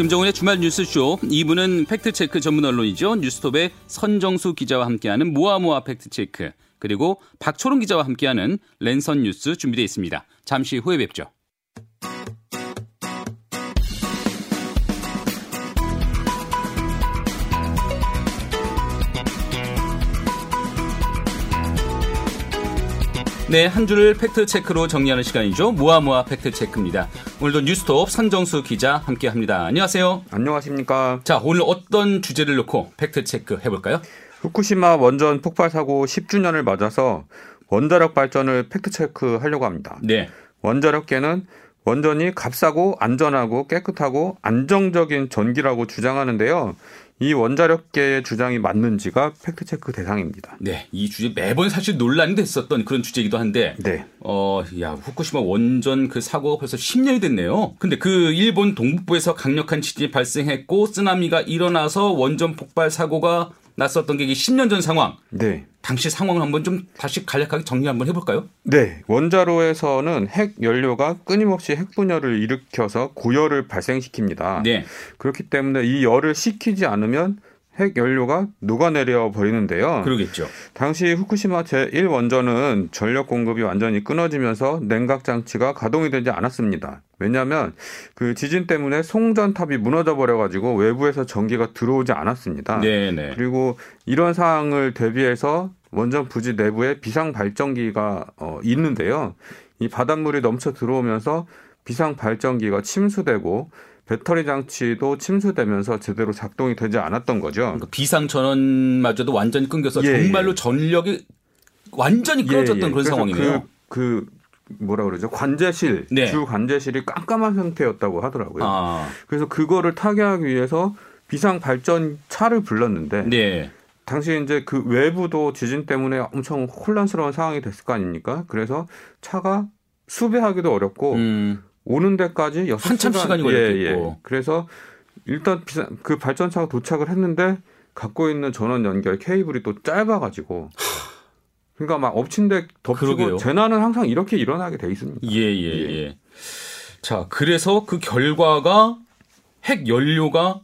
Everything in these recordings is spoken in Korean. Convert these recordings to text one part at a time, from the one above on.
김정은의 주말 뉴스쇼 2부는 팩트체크 전문 언론이죠. 뉴스톱의 선정수 기자와 함께하는 모아모아 팩트체크 그리고 박초롱 기자와 함께하는 랜선 뉴스 준비되어 있습니다. 잠시 후에 뵙죠. 네, 한 줄을 팩트체크로 정리하는 시간이죠. 모아모아 팩트체크입니다. 오늘도 뉴스톱 선정수 기자 함께합니다. 안녕하세요. 안녕하십니까. 자, 오늘 어떤 주제를 놓고 팩트체크 해볼까요? 후쿠시마 원전 폭발 사고 10주년을 맞아서 원자력 발전을 팩트체크 하려고 합니다. 네. 원자력계는 원전이 값싸고 안전하고 깨끗하고 안정적인 전기라고 주장하는데요. 이 원자력계의 주장이 맞는지가 팩트체크 대상입니다. 네, 이 주제 매번 사실 논란이 됐었던 그런 주제이기도 한데, 네. 어, 야, 후쿠시마 원전 그 사고가 벌써 10년이 됐네요. 근데 그 일본 동북부에서 강력한 지진이 발생했고, 쓰나미가 일어나서 원전 폭발 사고가 났었던 게 10년 전 상황. 네. 당시 상황을 한번 좀 다시 간략하게 정리 한번 해볼까요? 네. 원자로에서는 핵 연료가 끊임없이 핵 분열을 일으켜서 고열을 발생시킵니다. 네. 그렇기 때문에 이 열을 식히지 않으면 핵 연료가 녹아내려 버리는데요. 그러겠죠. 당시 후쿠시마 제1원전은 전력 공급이 완전히 끊어지면서 냉각 장치가 가동이 되지 않았습니다. 왜냐하면 그 지진 때문에 송전탑이 무너져 버려 가지고 외부에서 전기가 들어오지 않았습니다. 네네. 그리고 이런 상황을 대비해서 원전 부지 내부에 비상 발전기가 어, 있는데요. 이 바닷물이 넘쳐 들어오면서 비상 발전기가 침수되고 배터리 장치도 침수되면서 제대로 작동이 되지 않았던 거죠. 그러니까 비상 전원마저도 완전히 끊겨서 예, 정말로 예. 전력이 완전히 끊어졌던 예, 예. 그런 상황이네요. 그, 그 뭐라 그러죠? 관제실, 네. 주 관제실이 깜깜한 상태였다고 하더라고요. 아, 그래서 그거를 타개하기 위해서 비상 발전 차를 불렀는데 네. 당시 이제 그 외부도 지진 때문에 엄청 혼란스러운 상황이 됐을 거 아닙니까? 그래서 차가 수배하기도 어렵고 음, 오는 데까지 여섯 한참 시간- 시간이 걸렸겠고. 그래서 일단 비상, 그 발전차가 도착을 했는데 갖고 있는 전원 연결 케이블이 또 짧아가지고 그러니까 막 엎친 데 그러게요. 덮치고 재난은 항상 이렇게 일어나게 돼 있습니다. 예, 예, 예. 자, 그래서 그 결과가 핵 연료가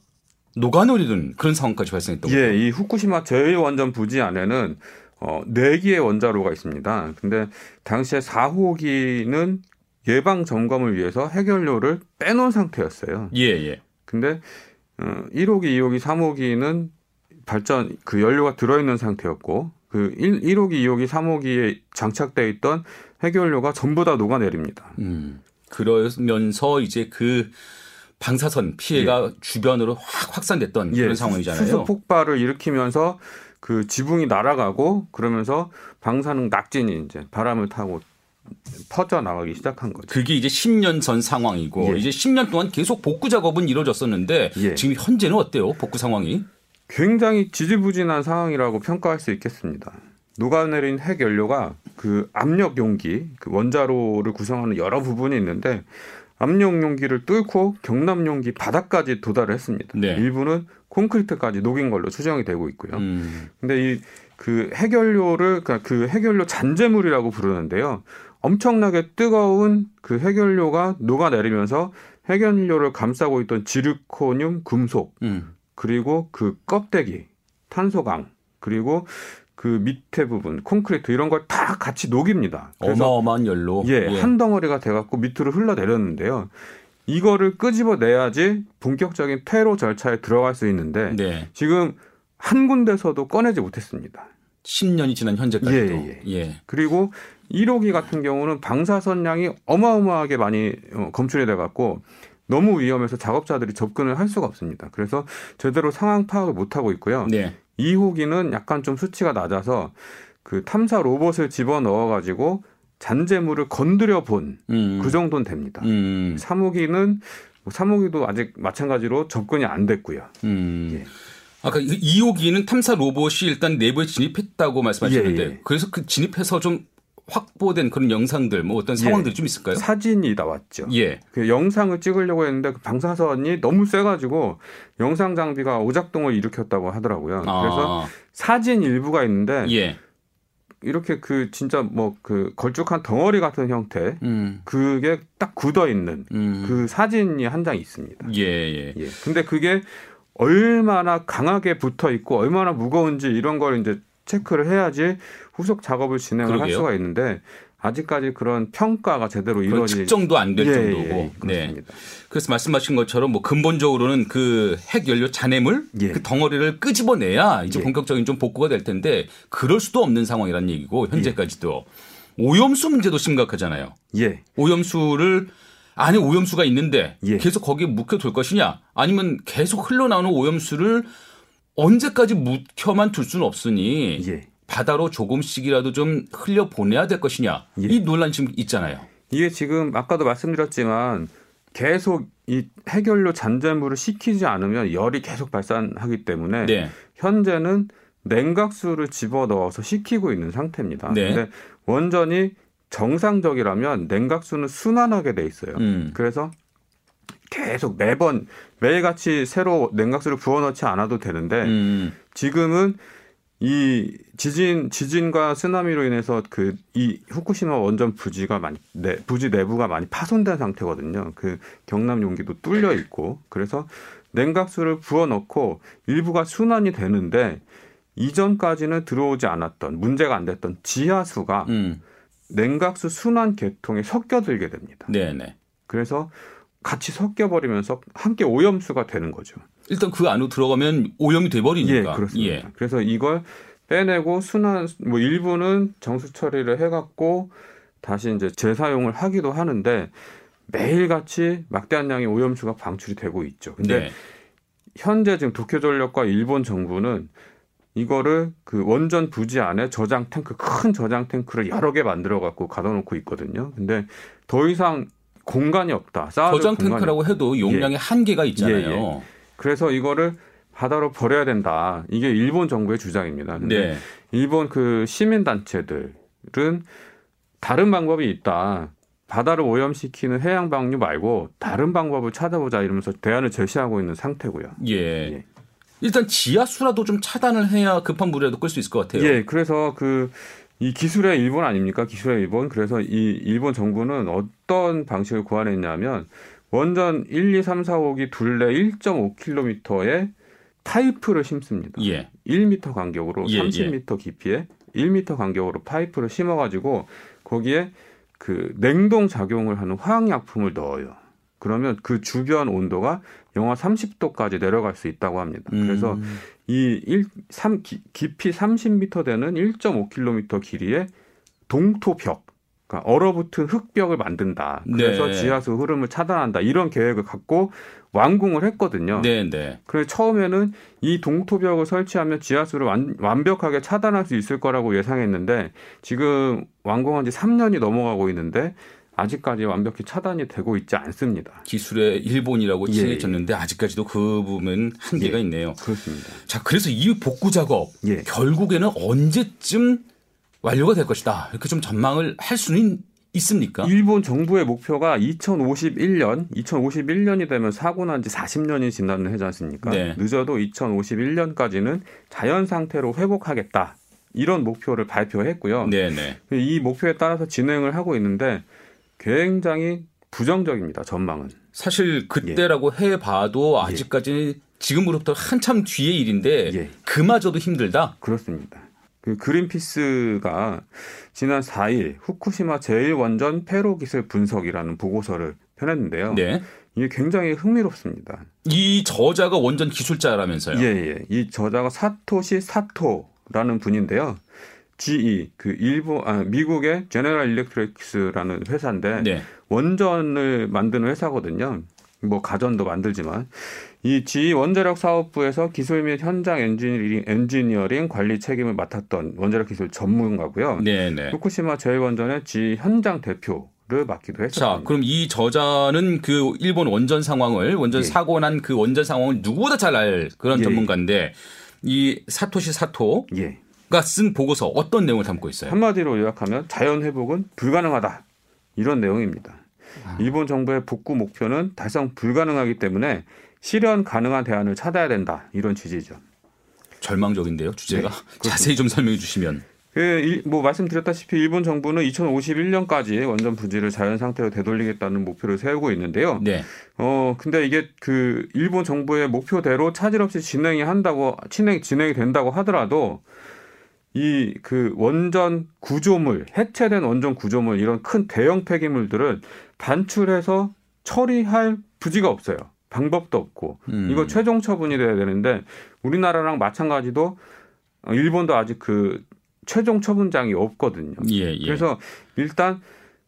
녹아내리는 그런 상황까지 발생했던 거죠. 예, 이 후쿠시마 제1원전 부지 안에는 어, 4기의 원자로가 있습니다. 근데 당시에 4호기는 예방 점검을 위해서 핵연료를 빼놓은 상태였어요. 예, 예. 근데 어, 1호기, 2호기, 3호기는 발전 그 연료가 들어있는 상태였고 그 1, 1호기, 2호기, 3호기에 장착돼 있던 핵연료가 전부 다 녹아내립니다. 음. 그러면서 이제 그 방사선 피해가 주변으로 확 확산됐던 그런 상황이잖아요. 예. 수소 폭발을 일으키면서 그 지붕이 날아가고 그러면서 방사능 낙진이 이제 바람을 타고 퍼져 나가기 시작한 거죠. 그게 이제 10년 전 상황이고 예. 이제 10년 동안 계속 복구 작업은 이루어졌었는데 예. 지금 현재는 어때요? 복구 상황이? 굉장히 지지부진한 상황이라고 평가할 수 있겠습니다. 녹아내린 핵 연료가 그 압력 용기, 그 원자로를 구성하는 여러 부분이 있는데 압력 용기를 뚫고 경남 용기 바닥까지 도달을 했습니다. 네. 일부는 콘크리트까지 녹인 걸로 추정이 되고 있고요. 음. 근데 이그 핵연료를 그러니까 그 핵연료 잔재물이라고 부르는데요. 엄청나게 뜨거운 그 핵연료가 녹아내리면서 핵연료를 감싸고 있던 지르코늄 금속 음. 그리고 그 껍데기 탄소강 그리고 그 밑에 부분 콘크리트 이런 걸 다 같이 녹입니다. 어마어마한 연료. 예, 한 덩어리가 돼갖고 밑으로 흘러내렸는데요. 이거를 끄집어내야지 본격적인 퇴로 절차에 들어갈 수 있는데 네. 지금 한 군데서도 꺼내지 못했습니다. 10년이 지난 현재까지도. 예, 예. 그리고 1호기 같은 경우는 방사선량이 어마어마하게 많이 어, 검출이 돼갖고 너무 위험해서 작업자들이 접근을 할 수가 없습니다. 그래서 제대로 상황 파악을 못 하고 있고요. 네. 2호기는 약간 좀 수치가 낮아서 그 탐사 로봇을 집어 넣어 가지고 잔재물을 건드려 본그 음. 정도는 됩니다. 음. 3호기는 3호기도 아직 마찬가지로 접근이 안 됐고요. 음. 예. 아까 2호기는 탐사 로봇이 일단 내부에 진입했다고 말씀하셨는데 예, 예. 그래서 그 진입해서 좀 확보된 그런 영상들 뭐 어떤 상황들이 좀 있을까요? 사진이 나왔죠. 예. 그 영상을 찍으려고 했는데 그 방사선이 너무 세가지고 영상 장비가 오작동을 일으켰다고 하더라고요. 그래서 아. 사진 일부가 있는데 예. 이렇게 그 진짜 뭐 그 걸쭉한 덩어리 같은 형태 음. 그게 딱 굳어 있는 음. 그 사진이 한 장 있습니다. 예, 예. 예. 근데 그게 얼마나 강하게 붙어 있고 얼마나 무거운지 이런 걸 이제 체크를 해야지 후속 작업을 진행을 할 그러게요. 수가 있는데 아직까지 그런 평가가 제대로 그런 이루어지 측정도 안될 예, 정도고. 예, 예, 네. 그렇습니다. 그래서 말씀하신 것처럼 뭐 근본적으로는 그 핵 연료 잔해물 예. 그 덩어리를 끄집어내야 이제 예. 본격적인 좀 복구가 될 텐데 그럴 수도 없는 상황이라는 얘기고 현재까지도 예. 오염수 문제도 심각하잖아요. 예. 오염수를 안에 오염수가 있는데 예. 계속 거기에 묵혀둘 것이냐 아니면 계속 흘러나오는 오염수를 언제까지 묵혀만 둘 수는 없으니 예. 바다로 조금씩이라도 좀 흘려 보내야 될 것이냐 예. 이 논란 지금 있잖아요. 이게 지금 아까도 말씀드렸지만 계속 이 해결료 잔재물을 식히지 않으면 열이 계속 발산하기 때문에 네. 현재는 냉각수를 집어 넣어서 식히고 있는 상태입니다. 네. 근데 원전이 정상적이라면 냉각수는 순환하게 돼 있어요. 음. 그래서 계속 매번 매일같이 새로 냉각수를 부어 넣지 않아도 되는데 음. 지금은 이 지진 지진과 쓰나미로 인해서 그 이 후쿠시마 원전 부지가 많이 내, 부지 내부가 많이 파손된 상태거든요. 그 경남 용기도 뚫려 있고 그래서 냉각수를 부어 넣고 일부가 순환이 되는데 이전까지는 들어오지 않았던 문제가 안 됐던 지하수가 음. 냉각수 순환 계통에 섞여들게 됩니다. 네네. 그래서 같이 섞여버리면서 함께 오염수가 되는 거죠. 일단 그 안으로 들어가면 오염이 돼버리니까. 예, 그렇습니다. 예. 그래서 이걸 빼내고 순환 뭐 일부는 정수 처리를 해갖고 다시 이제 재사용을 하기도 하는데 매일같이 막대한 양의 오염수가 방출이 되고 있죠. 근데 네. 현재 지금 도쿄전력과 일본 정부는 이거를 그 원전 부지 안에 저장 탱크 큰 저장 탱크를 여러 개 만들어 갖고 가둬놓고 있거든요. 근데 더 이상 공간이 없다. 저장 탱크라고 해도 용량의 한계가 있잖아요. 예, 그래서 이거를 바다로 버려야 된다. 이게 일본 정부의 주장입니다. 근데 네. 일본 그 시민 단체들은 다른 방법이 있다. 바다를 오염시키는 해양 방류 말고 다른 방법을 찾아보자 이러면서 대안을 제시하고 있는 상태고요. 예. 예. 일단 지하수라도 좀 차단을 해야 급한 물이라도 끌 수 있을 것 같아요. 예, 그래서 그 이 기술의 일본 아닙니까? 기술의 일본. 그래서 이 일본 정부는 어떤 방식을 고안했냐면 원전 1, 2, 3, 4, 5기 둘레 1.5km에 파이프를 심습니다. 예. 1m 간격으로 예, 30m 깊이에 1m 간격으로 파이프를 심어가지고 거기에 그 냉동 작용을 하는 화학약품을 넣어요. 그러면 그 주변 온도가 영하 30도까지 내려갈 수 있다고 합니다. 그래서 음. 이 1, 3, 기- 깊이 30m 되는 1.5km 길이의 동토벽, 그러니까 얼어붙은 흙벽을 만든다. 그래서 네. 지하수 흐름을 차단한다. 이런 계획을 갖고 완공을 했거든요. 네, 네. 그래서 처음에는 이 동토벽을 설치하면 지하수를 완, 완벽하게 차단할 수 있을 거라고 예상했는데 지금 완공한 지 3년이 넘어가고 있는데 아직까지 완벽히 차단이 되고 있지 않습니다. 기술의 일본이라고 예, 칭해졌는데 아직까지도 그 부분 한계가 예. 있네요. 그렇습니다. 자, 그래서 이 복구 작업 예. 결국에는 언제쯤 완료가 될 것이다. 이렇게 좀 전망을 할 수는 있습니까? 일본 정부의 목표가 2051년, 2051년이 되면 사고 난 지 40년이 지나는 해지 않습니까? 네. 늦어도 2051년까지는 자연 상태로 회복하겠다. 이런 목표를 발표했고요. 네, 네. 이 목표에 따라서 진행을 하고 있는데 굉장히 부정적입니다. 전망은. 사실 그때라고 예. 해봐도 아직까지 지금으로부터 한참 뒤의 일인데 예. 그마저도 힘들다. 그렇습니다. 그 그린피스가 지난 4일 후쿠시마 제1원전 폐로 기술 분석이라는 보고서를 펴냈는데요. 네. 이게 굉장히 흥미롭습니다. 이 저자가 원전 기술자라면서요. 예, 예. 이 저자가 사토시 사토라는 분인데요. GE 그 일본 아 미국의 General Electrics라는 회사인데 네. 원전을 만드는 회사거든요. 뭐 가전도 만들지만 이 GE 원자력 사업부에서 기술 및 현장 엔지니어링, 엔지니어링 관리 책임을 맡았던 원자력 기술 전문가고요. 네, 네. 후쿠시마 제1원전의 GE 현장 대표 를 맡기도 자, 했었습니다. 그럼 이 저자는 그 일본 원전 상황을 원전 예. 사고 난 그 원전 상황을 누구보다 잘 알 그런 예. 전문가인데 이 사토시 사토가 예. 쓴 보고서 어떤 내용을 담고 있어요? 한마디로 요약하면 자연 회복은 불가능하다. 이런 내용입니다. 아. 일본 정부의 복구 목표는 달성 불가능하기 때문에 실현 가능한 대안을 찾아야 된다. 이런 취지죠. 절망적인데요, 주제가. 네, 자세히 좀 설명해 주시면. 그 뭐 말씀드렸다시피 일본 정부는 2051년까지 원전 부지를 자연 상태로 되돌리겠다는 목표를 세우고 있는데요. 네. 어 근데 이게 그 일본 정부의 목표대로 차질 없이 진행이 한다고 진행 진행이 된다고 하더라도 이 그 원전 구조물 해체된 원전 구조물 이런 큰 대형 폐기물들은 반출해서 처리할 부지가 없어요. 방법도 없고 음. 이거 최종 처분이 돼야 되는데 우리나라랑 마찬가지도 어, 일본도 아직 그 최종 처분장이 없거든요. 예, 예. 그래서 일단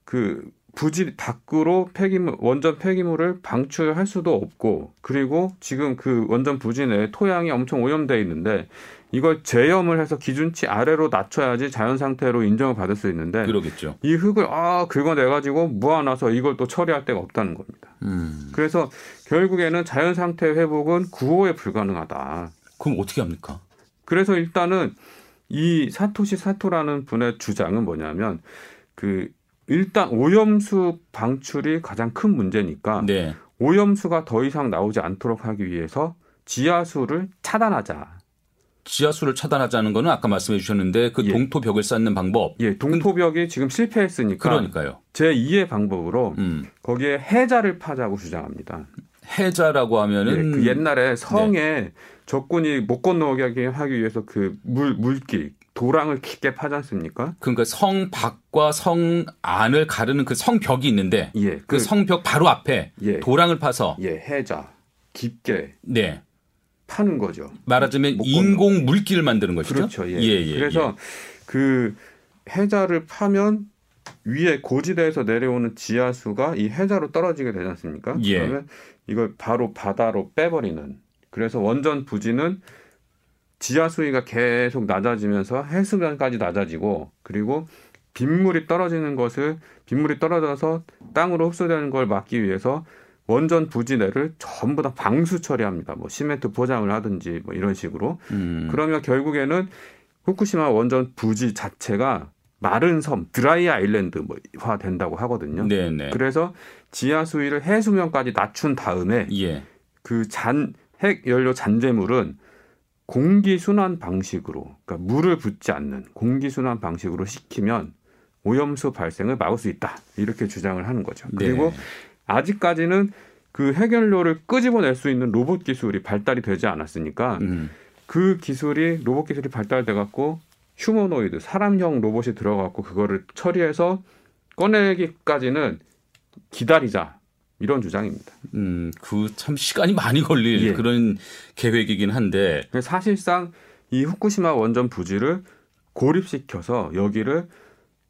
그 부지 밖으로 폐기물 원전 폐기물을 방출할 수도 없고 그리고 지금 그 원전 부지 내에 토양이 엄청 오염돼 있는데 이걸 재염을 해서 기준치 아래로 낮춰야지 자연 상태로 인정을 받을 수 있는데 그러겠죠. 이 흙을 아 긁어내 가지고 모아놔서 이걸 또 처리할 데가 없다는 겁니다. 음. 그래서 결국에는 자연 상태 회복은 구호에 불가능하다. 그럼 어떻게 합니까? 그래서 일단은 이 사토시 사토라는 분의 주장은 뭐냐면 그 일단 오염수 방출이 가장 큰 문제니까 네. 오염수가 더 이상 나오지 않도록 하기 위해서 지하수를 차단하자. 지하수를 차단하자는 거는 아까 말씀해 주셨는데 그 예. 동토벽을 쌓는 방법. 예, 동토벽이 지금 실패했으니까 그러니까요. 제 2의 방법으로 음. 거기에 해자를 파자고 주장합니다. 해자라고 예, 하면은 그 옛날에 성에 적군이 못 건너게 하기 위해서 그 물 물길 도랑을 깊게 파지 않습니까? 그러니까 성 밖과 성 안을 가르는 그 성벽이 있는데 예, 그 성벽 바로 앞에 예. 도랑을 파서 예, 해자 깊게 네. 파는 거죠. 말하자면 못 인공 물길을 만드는 것이죠. 그렇죠. 예. 예, 예, 그래서 그 해자를 파면 위에 고지대에서 내려오는 지하수가 이 해자로 떨어지게 되지 않습니까? 예. 그러면 이걸 바로 바다로 빼버리는. 그래서 원전 부지는 지하 수위가 계속 낮아지면서 해수면까지 낮아지고 그리고 빗물이 떨어지는 것을 빗물이 떨어져서 땅으로 흡수되는 걸 막기 위해서 원전 부지 내를 전부 다 방수 처리합니다. 뭐 시멘트 포장을 하든지 뭐 이런 식으로. 음. 그러면 결국에는 후쿠시마 원전 부지 자체가 마른 섬, 드라이 아일랜드화 된다고 하거든요. 네, 네. 그래서 지하 수위를 해수면까지 낮춘 다음에 예. 그잔 핵 연료 잔재물은 공기 순환 방식으로 그러니까 물을 붓지 않는 공기 순환 방식으로 식히면 오염수 발생을 막을 수 있다 이렇게 주장을 하는 거죠. 그리고 네. 아직까지는 그 핵연료를 끄집어낼 수 있는 로봇 기술이 발달이 되지 않았으니까 음. 그 기술이 로봇 기술이 발달돼 갖고 휴머노이드 사람형 로봇이 들어갔고 그거를 처리해서 꺼내기까지는 기다리자 이런 주장입니다. 음, 그 참 시간이 많이 걸릴 예. 그런 계획이긴 한데 사실상 이 후쿠시마 원전 부지를 고립시켜서 여기를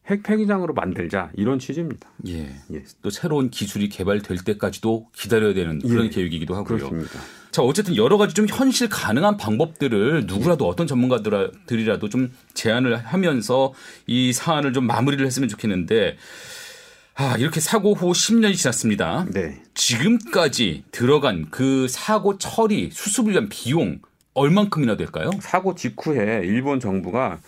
핵 폐기장으로 만들자 이런 취지입니다. 예. 예. 또 새로운 기술이 개발될 때까지도 기다려야 되는 그런 예. 계획이기도 하고요. 그렇습니다. 자, 어쨌든 여러 가지 좀 현실 가능한 방법들을 누구라도 어떤 전문가들이라도 좀 제안을 하면서 이 사안을 좀 마무리를 했으면 좋겠는데 아, 이렇게 사고 후 10년이 지났습니다. 네. 지금까지 들어간 그 사고 처리, 수습을 위한 비용 얼만큼이나 될까요? 사고 직후에 일본 정부가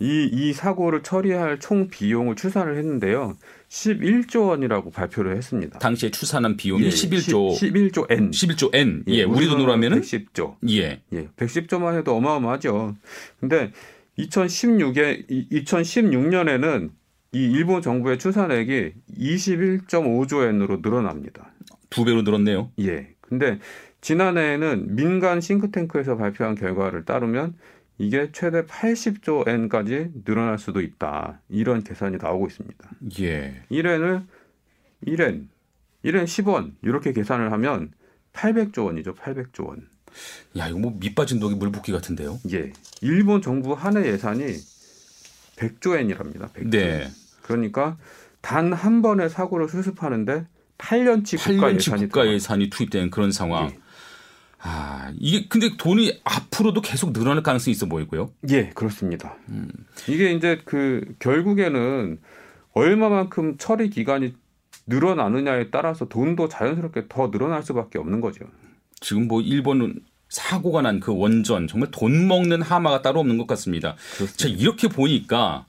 이, 이 사고를 처리할 총 비용을 추산을 했는데요. 11조 원이라고 발표를 했습니다. 당시에 추산한 비용이 예, 11조 11조 N. 11조 N. 예, 우리 돈으로 하면은 110조. 예. 예, 110조만 해도 어마어마하죠. 근데 2016에 2016년에는 이 일본 정부의 추산액이 21.5조 엔으로 늘어납니다. 두 배로 늘었네요. 예. 근데 지난해에는 민간 싱크탱크에서 발표한 결과를 따르면 이게 최대 80조 엔까지 늘어날 수도 있다. 이런 계산이 나오고 있습니다. 예. 1엔을 1엔, 1엔 10원 이렇게 계산을 하면 800조 원이죠. 800조 원. 야, 이거 뭐 밑빠진 독이 물 붓기 같은데요. 예. 일본 정부 한 해 예산이 100조 엔이랍니다. 100조. 네. 그러니까 단 한 번의 사고를 수습하는데 8년치 국가 8년치 예산이 국가. 예산이 투입되는 그런 상황. 예. 아, 이게 근데 돈이 앞으로도 계속 늘어날 가능성이 있어 보이고요. 예, 그렇습니다. 이게 이제 그 결국에는 얼마만큼 처리 기간이 늘어나느냐에 따라서 돈도 자연스럽게 더 늘어날 수밖에 없는 거죠. 지금 뭐 일본은 사고가 난 그 원전 정말 돈 먹는 하마가 따로 없는 것 같습니다. 자, 이렇게 보니까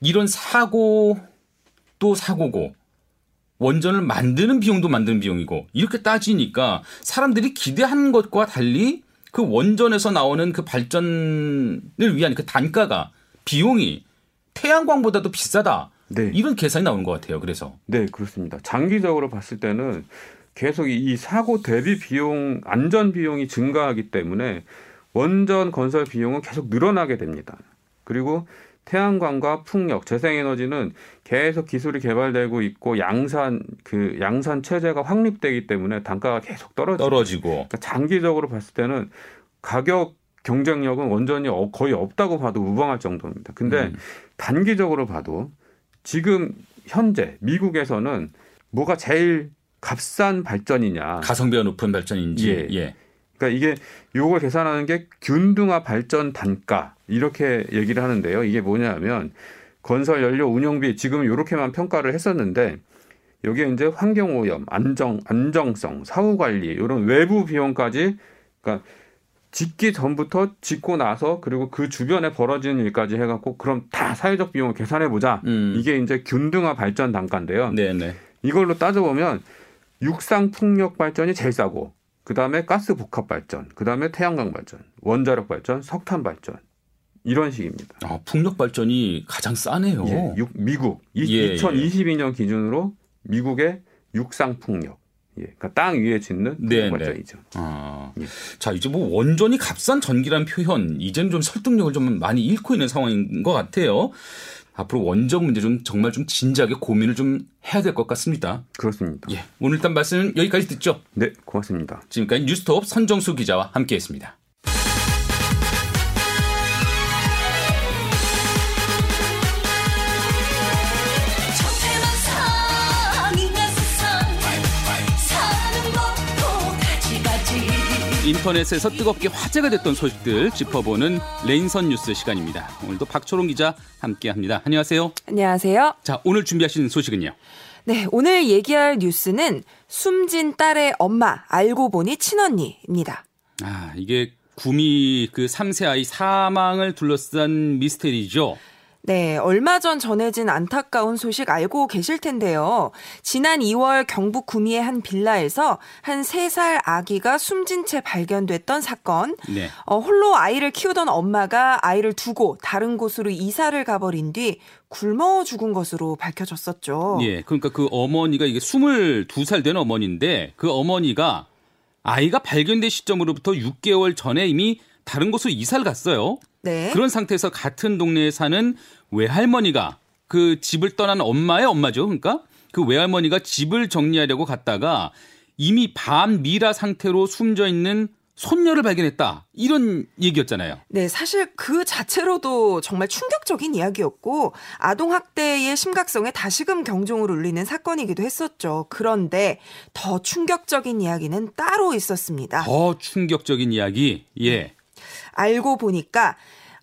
이런 사고 또 사고고 원전을 만드는 비용도 만드는 비용이고 이렇게 따지니까 사람들이 기대한 것과 달리 그 원전에서 나오는 그 발전을 위한 그 단가가 비용이 태양광보다도 비싸다. 네. 이런 계산이 나오는 것 같아요. 그래서 네, 그렇습니다. 장기적으로 봤을 때는 계속 이 사고 대비 비용, 안전 비용이 증가하기 때문에 원전 건설 비용은 계속 늘어나게 됩니다. 그리고 태양광과 풍력, 재생에너지는 계속 기술이 개발되고 있고 양산 그 양산 체제가 확립되기 때문에 단가가 계속 떨어지고 떨어지고 그러니까 장기적으로 봤을 때는 가격 경쟁력은 원전이 어- 거의 없다고 봐도 무방할 정도입니다. 근데 음. 단기적으로 봐도 지금 현재 미국에서는 뭐가 제일 값싼 발전이냐. 가성비가 높은 발전인지 예. 예. 그러니까 이게 요걸 계산하는 게 균등화 발전 단가 이렇게 얘기를 하는데요. 이게 뭐냐면 건설 연료 운영비 지금 요렇게만 평가를 했었는데 여기에 이제 환경 오염, 안정 안정성, 사후 관리 이런 외부 비용까지 그러니까 짓기 전부터 짓고 나서 그리고 그 주변에 벌어지는 일까지 해갖고 그럼 다 사회적 비용을 계산해 보자. 음. 이게 이제 균등화 발전 단가인데요. 네, 네. 이걸로 따져보면 육상 풍력 발전이 제일 싸고 그다음에 가스 복합 발전, 그다음에 태양광 발전, 원자력 발전, 석탄 발전 이런 식입니다. 아, 풍력 발전이 가장 싸네요. 예, 육- 미국 이, 예, 2022년 기준으로 미국의 육상 풍력, 예, 그러니까 땅 위에 짓는 네, 네. 발전이죠. 아, 예. 자 이제 뭐 원전이 값싼 전기란 표현 이제는 좀 설득력을 좀 많이 잃고 있는 상황인 것 같아요. 앞으로 원전 문제 좀 정말 좀 진지하게 고민을 좀 해야 될 것 같습니다. 그렇습니다. 예, 오늘 일단 말씀은 여기까지 듣죠. 네, 고맙습니다. 지금까지 뉴스톱 선정수 기자와 함께했습니다. 인터넷에서 뜨겁게 화제가 됐던 소식들 짚어보는 랜선 뉴스 시간입니다. 오늘도 박초롱 기자 함께합니다. 안녕하세요. 안녕하세요. 자, 오늘 준비하신 소식은요. 네, 오늘 얘기할 뉴스는 숨진 딸의 엄마, 알고 보니 친언니입니다. 아, 이게 구미 그 3세 아이 사망을 둘러싼 미스테리죠. 네, 얼마 전 전해진 안타까운 소식 알고 계실 텐데요. 지난 2월 경북 구미의 한 빌라에서 한 3살 아기가 숨진 채 발견됐던 사건. 네. 어, 홀로 아이를 키우던 엄마가 아이를 두고 다른 곳으로 이사를 가버린 뒤 굶어 죽은 것으로 밝혀졌었죠. 예. 그러니까 그 어머니가 이게 22살 된 어머니인데 그 어머니가 아이가 발견된 시점으로부터 6개월 전에 이미 다른 곳으로 이사를 갔어요. 네. 그런 상태에서 같은 동네에 사는 외할머니가 그 집을 떠난 엄마의 엄마죠. 그러니까 그 외할머니가 집을 정리하려고 갔다가 이미 반미라 상태로 숨져 있는 손녀를 발견했다. 이런 얘기였잖아요. 네, 사실 그 자체로도 정말 충격적인 이야기였고 아동학대의 심각성에 다시금 경종을 울리는 사건이기도 했었죠. 그런데 더 충격적인 이야기는 따로 있었습니다. 더 충격적인 이야기. 예. 알고 보니까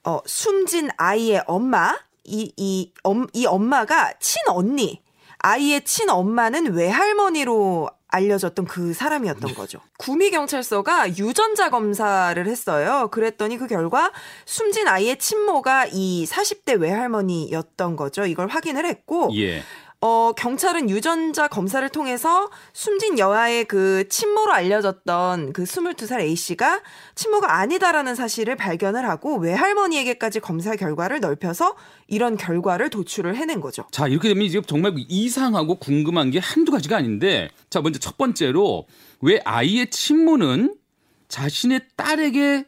어, 숨진 아이의 엄마, 이, 이, 엄, 이 엄마가 친언니, 아이의 친엄마는 외할머니로 알려졌던 그 사람이었던 거죠. 구미경찰서가 유전자 검사를 했어요. 그랬더니 그 결과 숨진 아이의 친모가 이 40대 외할머니였던 거죠. 이걸 확인을 했고, 예. 어, 경찰은 유전자 검사를 통해서 숨진 여아의 그 친모로 알려졌던 그 22살 A씨가 친모가 아니다라는 사실을 발견을 하고 외할머니에게까지 검사 결과를 넓혀서 이런 결과를 도출을 해낸 거죠. 자, 이렇게 되면 이제 정말 이상하고 궁금한 게 한두 가지가 아닌데, 자, 먼저 첫 번째로, 왜 아이의 친모는 자신의 딸에게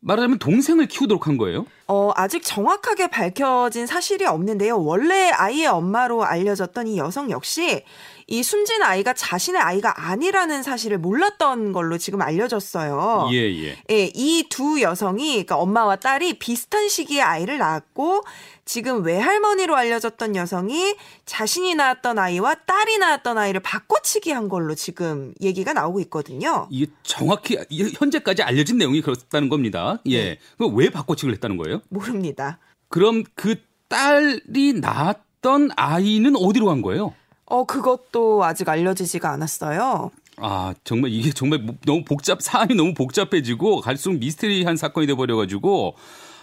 말하자면 동생을 키우도록 한 거예요? 어, 아직 정확하게 밝혀진 사실이 없는데요. 원래 아이의 엄마로 알려졌던 이 여성 역시 이 숨진 아이가 자신의 아이가 아니라는 사실을 몰랐던 걸로 지금 알려졌어요. 예, 예. 예, 이 두 여성이 그러니까 엄마와 딸이 비슷한 시기에 아이를 낳았고 지금 외할머니로 알려졌던 여성이 자신이 낳았던 아이와 딸이 낳았던 아이를 바꿔치기 한 걸로 지금 얘기가 나오고 있거든요. 이게 정확히 이- 현재까지 알려진 내용이 그렇다는 겁니다. 예. 네. 왜 바꿔치기를 했다는 거예요? 모릅니다. 그럼 그 딸이 낳았던 아이는 어디로 간 거예요? 어, 그것도 아직 알려지지가 않았어요. 아, 정말 이게 정말 뭐- 너무 복잡, 사안이 너무 복잡해지고 갈수록 미스테리한 사건이 돼버려가지고,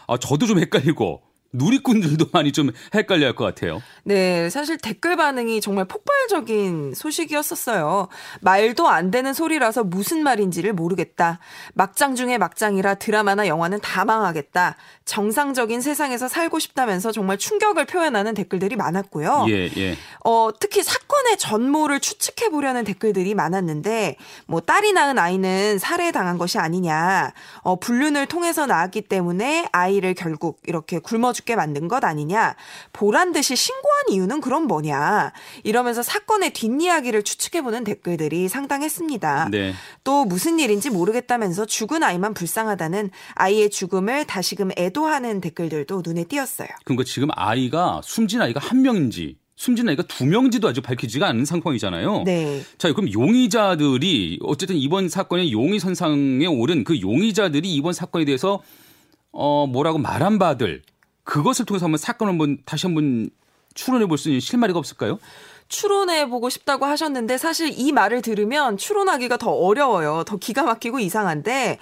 아, 저도 좀 헷갈리고, 누리꾼들도 많이 좀 헷갈려 할 것 같아요. 네, 사실 댓글 반응이 정말 폭발적인 소식이었었어요. 말도 안 되는 소리라서 무슨 말인지를 모르겠다. 막장 중에 막장이라 드라마나 영화는 다 망하겠다. 정상적인 세상에서 살고 싶다면서 정말 충격을 표현하는 댓글들이 많았고요. 예, 예. 어, 특히 사건의 전모를 추측해 보려는 댓글들이 많았는데, 뭐, 딸이 낳은 아이는 살해당한 것이 아니냐, 어, 불륜을 통해서 낳았기 때문에 아이를 결국 이렇게 굶어 죽게 만든 것 아니냐, 보란 듯이 신고한 이유는 그럼 뭐냐, 이러면서 사건의 뒷이야기를 추측해 보는 댓글들이 상당했습니다. 네. 또 무슨 일인지 모르겠다면서 죽은 아이만 불쌍하다는 아이의 죽음을 다시금 애도하는 댓글들도 눈에 띄었어요. 그러니까 지금 아이가 숨진 아이가 한 명인지 숨진 아이가 두 명인지도 아직 밝히지가 않은 상황이잖아요. 네. 자, 그럼 용의자들이 어쨌든 이번 사건의 용의 선상에 오른 그 용의자들이 이번 사건에 대해서 어 뭐라고 말한 바들 그것을 통해서 한번 사건을 한번 다시 한번 추론해 볼 수 있는 실마리가 없을까요? 추론해 보고 싶다고 하셨는데 사실 이 말을 들으면 추론하기가 더 어려워요. 더 기가 막히고 이상한데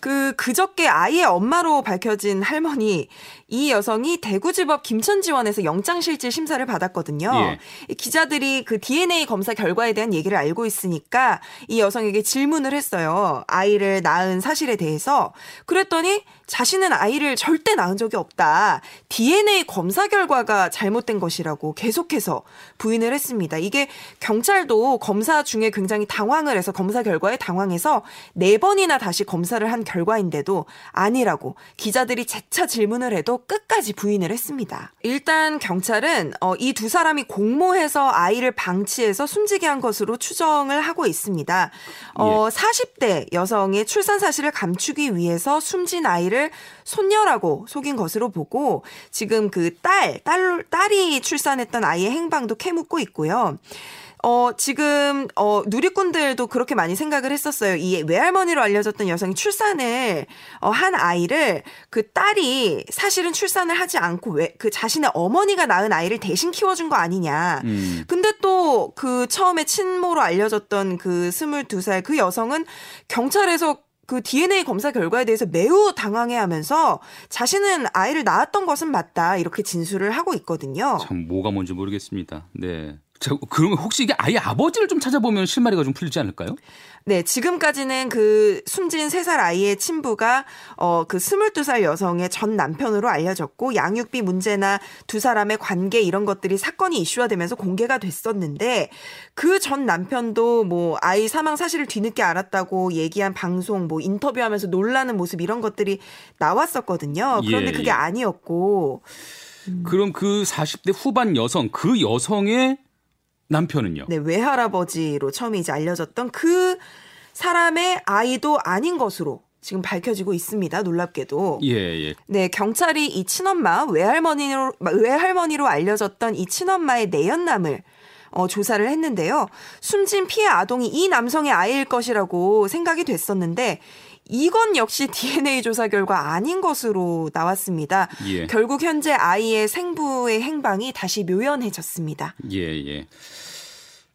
그 그저께 아이의 엄마로 밝혀진 할머니 이 여성이 대구지법 김천지원에서 영장실질 심사를 받았거든요. 예. 이 기자들이 그 DNA 검사 결과에 대한 얘기를 알고 있으니까 이 여성에게 질문을 했어요. 아이를 낳은 사실에 대해서. 그랬더니 자신은 아이를 절대 낳은 적이 없다. DNA 검사 결과가 잘못된 것이라고 계속해서 부인을 했습니다. 이게 경찰도 검사 중에 굉장히 당황을 해서 검사 결과에 당황해서 네 번이나 다시 검사를 한 결과인데도 아니라고 기자들이 재차 질문을 해도 끝까지 부인을 했습니다. 일단 경찰은 어, 이두 사람이 공모해서 아이를 방치해서 숨지게 한 것으로 추정을 하고 있습니다. 어, 40대 여성의 출산 사실을 감추기 위해서 숨진 아이를 손녀라고 속인 것으로 보고 지금 그 딸, 딸, 딸이 출산했던 아이의 행방도 캐묻고 있고요. 어, 지금, 어, 누리꾼들도 그렇게 많이 생각을 했었어요. 이 외할머니로 알려졌던 여성이 출산을, 어, 한 아이를 그 딸이 사실은 출산을 하지 않고 왜, 그 자신의 어머니가 낳은 아이를 대신 키워준 거 아니냐. 음. 근데 또 그 처음에 친모로 알려졌던 그 22살 그 여성은 경찰에서 그 DNA 검사 결과에 대해서 매우 당황해 하면서 자신은 아이를 낳았던 것은 맞다. 이렇게 진술을 하고 있거든요. 참 뭐가 뭔지 모르겠습니다. 네. 자, 그러면 혹시 이게 아이 아버지를 좀 찾아보면 실마리가 좀 풀리지 않을까요? 네, 지금까지는 그 숨진 3살 아이의 친부가 어 그 22살 여성의 전 남편으로 알려졌고 양육비 문제나 두 사람의 관계 이런 것들이 사건이 이슈화 되면서 공개가 됐었는데 그 전 남편도 뭐 아이 사망 사실을 뒤늦게 알았다고 얘기한 방송 뭐 인터뷰하면서 놀라는 모습 이런 것들이 나왔었거든요. 그런데 예, 그게 예. 아니었고 그럼 그 40대 후반 여성, 그 여성의 남편은요? 네, 외할아버지로 처음에 이제 알려졌던 그 사람의 아이도 아닌 것으로 지금 밝혀지고 있습니다. 놀랍게도. 예, 예. 네, 경찰이 이 친엄마 외할머니로 외할머니로 알려졌던 이 친엄마의 내연남을 어, 조사를 했는데요. 숨진 피해 아동이 이 남성의 아이일 것이라고 생각이 됐었는데 이건 역시 DNA 조사 결과 아닌 것으로 나왔습니다. 예. 결국 현재 아이의 생부의 행방이 다시 묘연해졌습니다. 예, 예.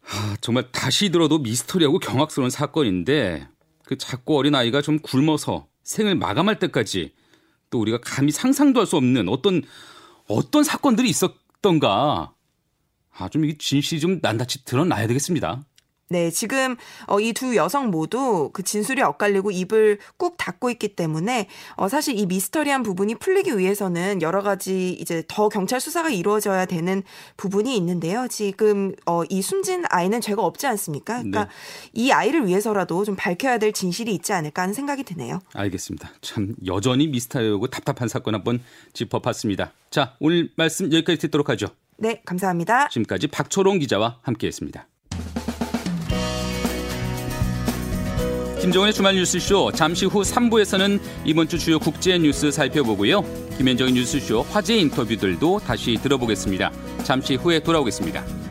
하, 정말 다시 들어도 미스터리하고 경악스러운 사건인데 그 작고 어린 아이가 좀 굶어서 생을 마감할 때까지 또 우리가 감히 상상도 할 수 없는 어떤 어떤 사건들이 있었던가 아, 좀 이 진실이 좀 난다치 드러나야 되겠습니다. 네, 지금 어, 이 두 여성 모두 그 진술이 엇갈리고 입을 꾹 닫고 있기 때문에 어, 사실 이 미스터리한 부분이 풀리기 위해서는 여러 가지 이제 더 경찰 수사가 이루어져야 되는 부분이 있는데요. 지금 어, 이 숨진 아이는 죄가 없지 않습니까? 그러니까 네. 이 아이를 위해서라도 좀 밝혀야 될 진실이 있지 않을까 하는 생각이 드네요. 알겠습니다. 참 여전히 미스터리하고 답답한 사건 한 번 짚어봤습니다. 자, 오늘 말씀 여기까지 듣도록 하죠. 네, 감사합니다. 지금까지 박초롱 기자와 함께했습니다. 김정은의 주말 뉴스쇼 잠시 후 3부에서는 이번 주 주요 국제 뉴스 살펴보고요. 김현정의 뉴스쇼 화제 인터뷰들도 다시 들어보겠습니다. 잠시 후에 돌아오겠습니다.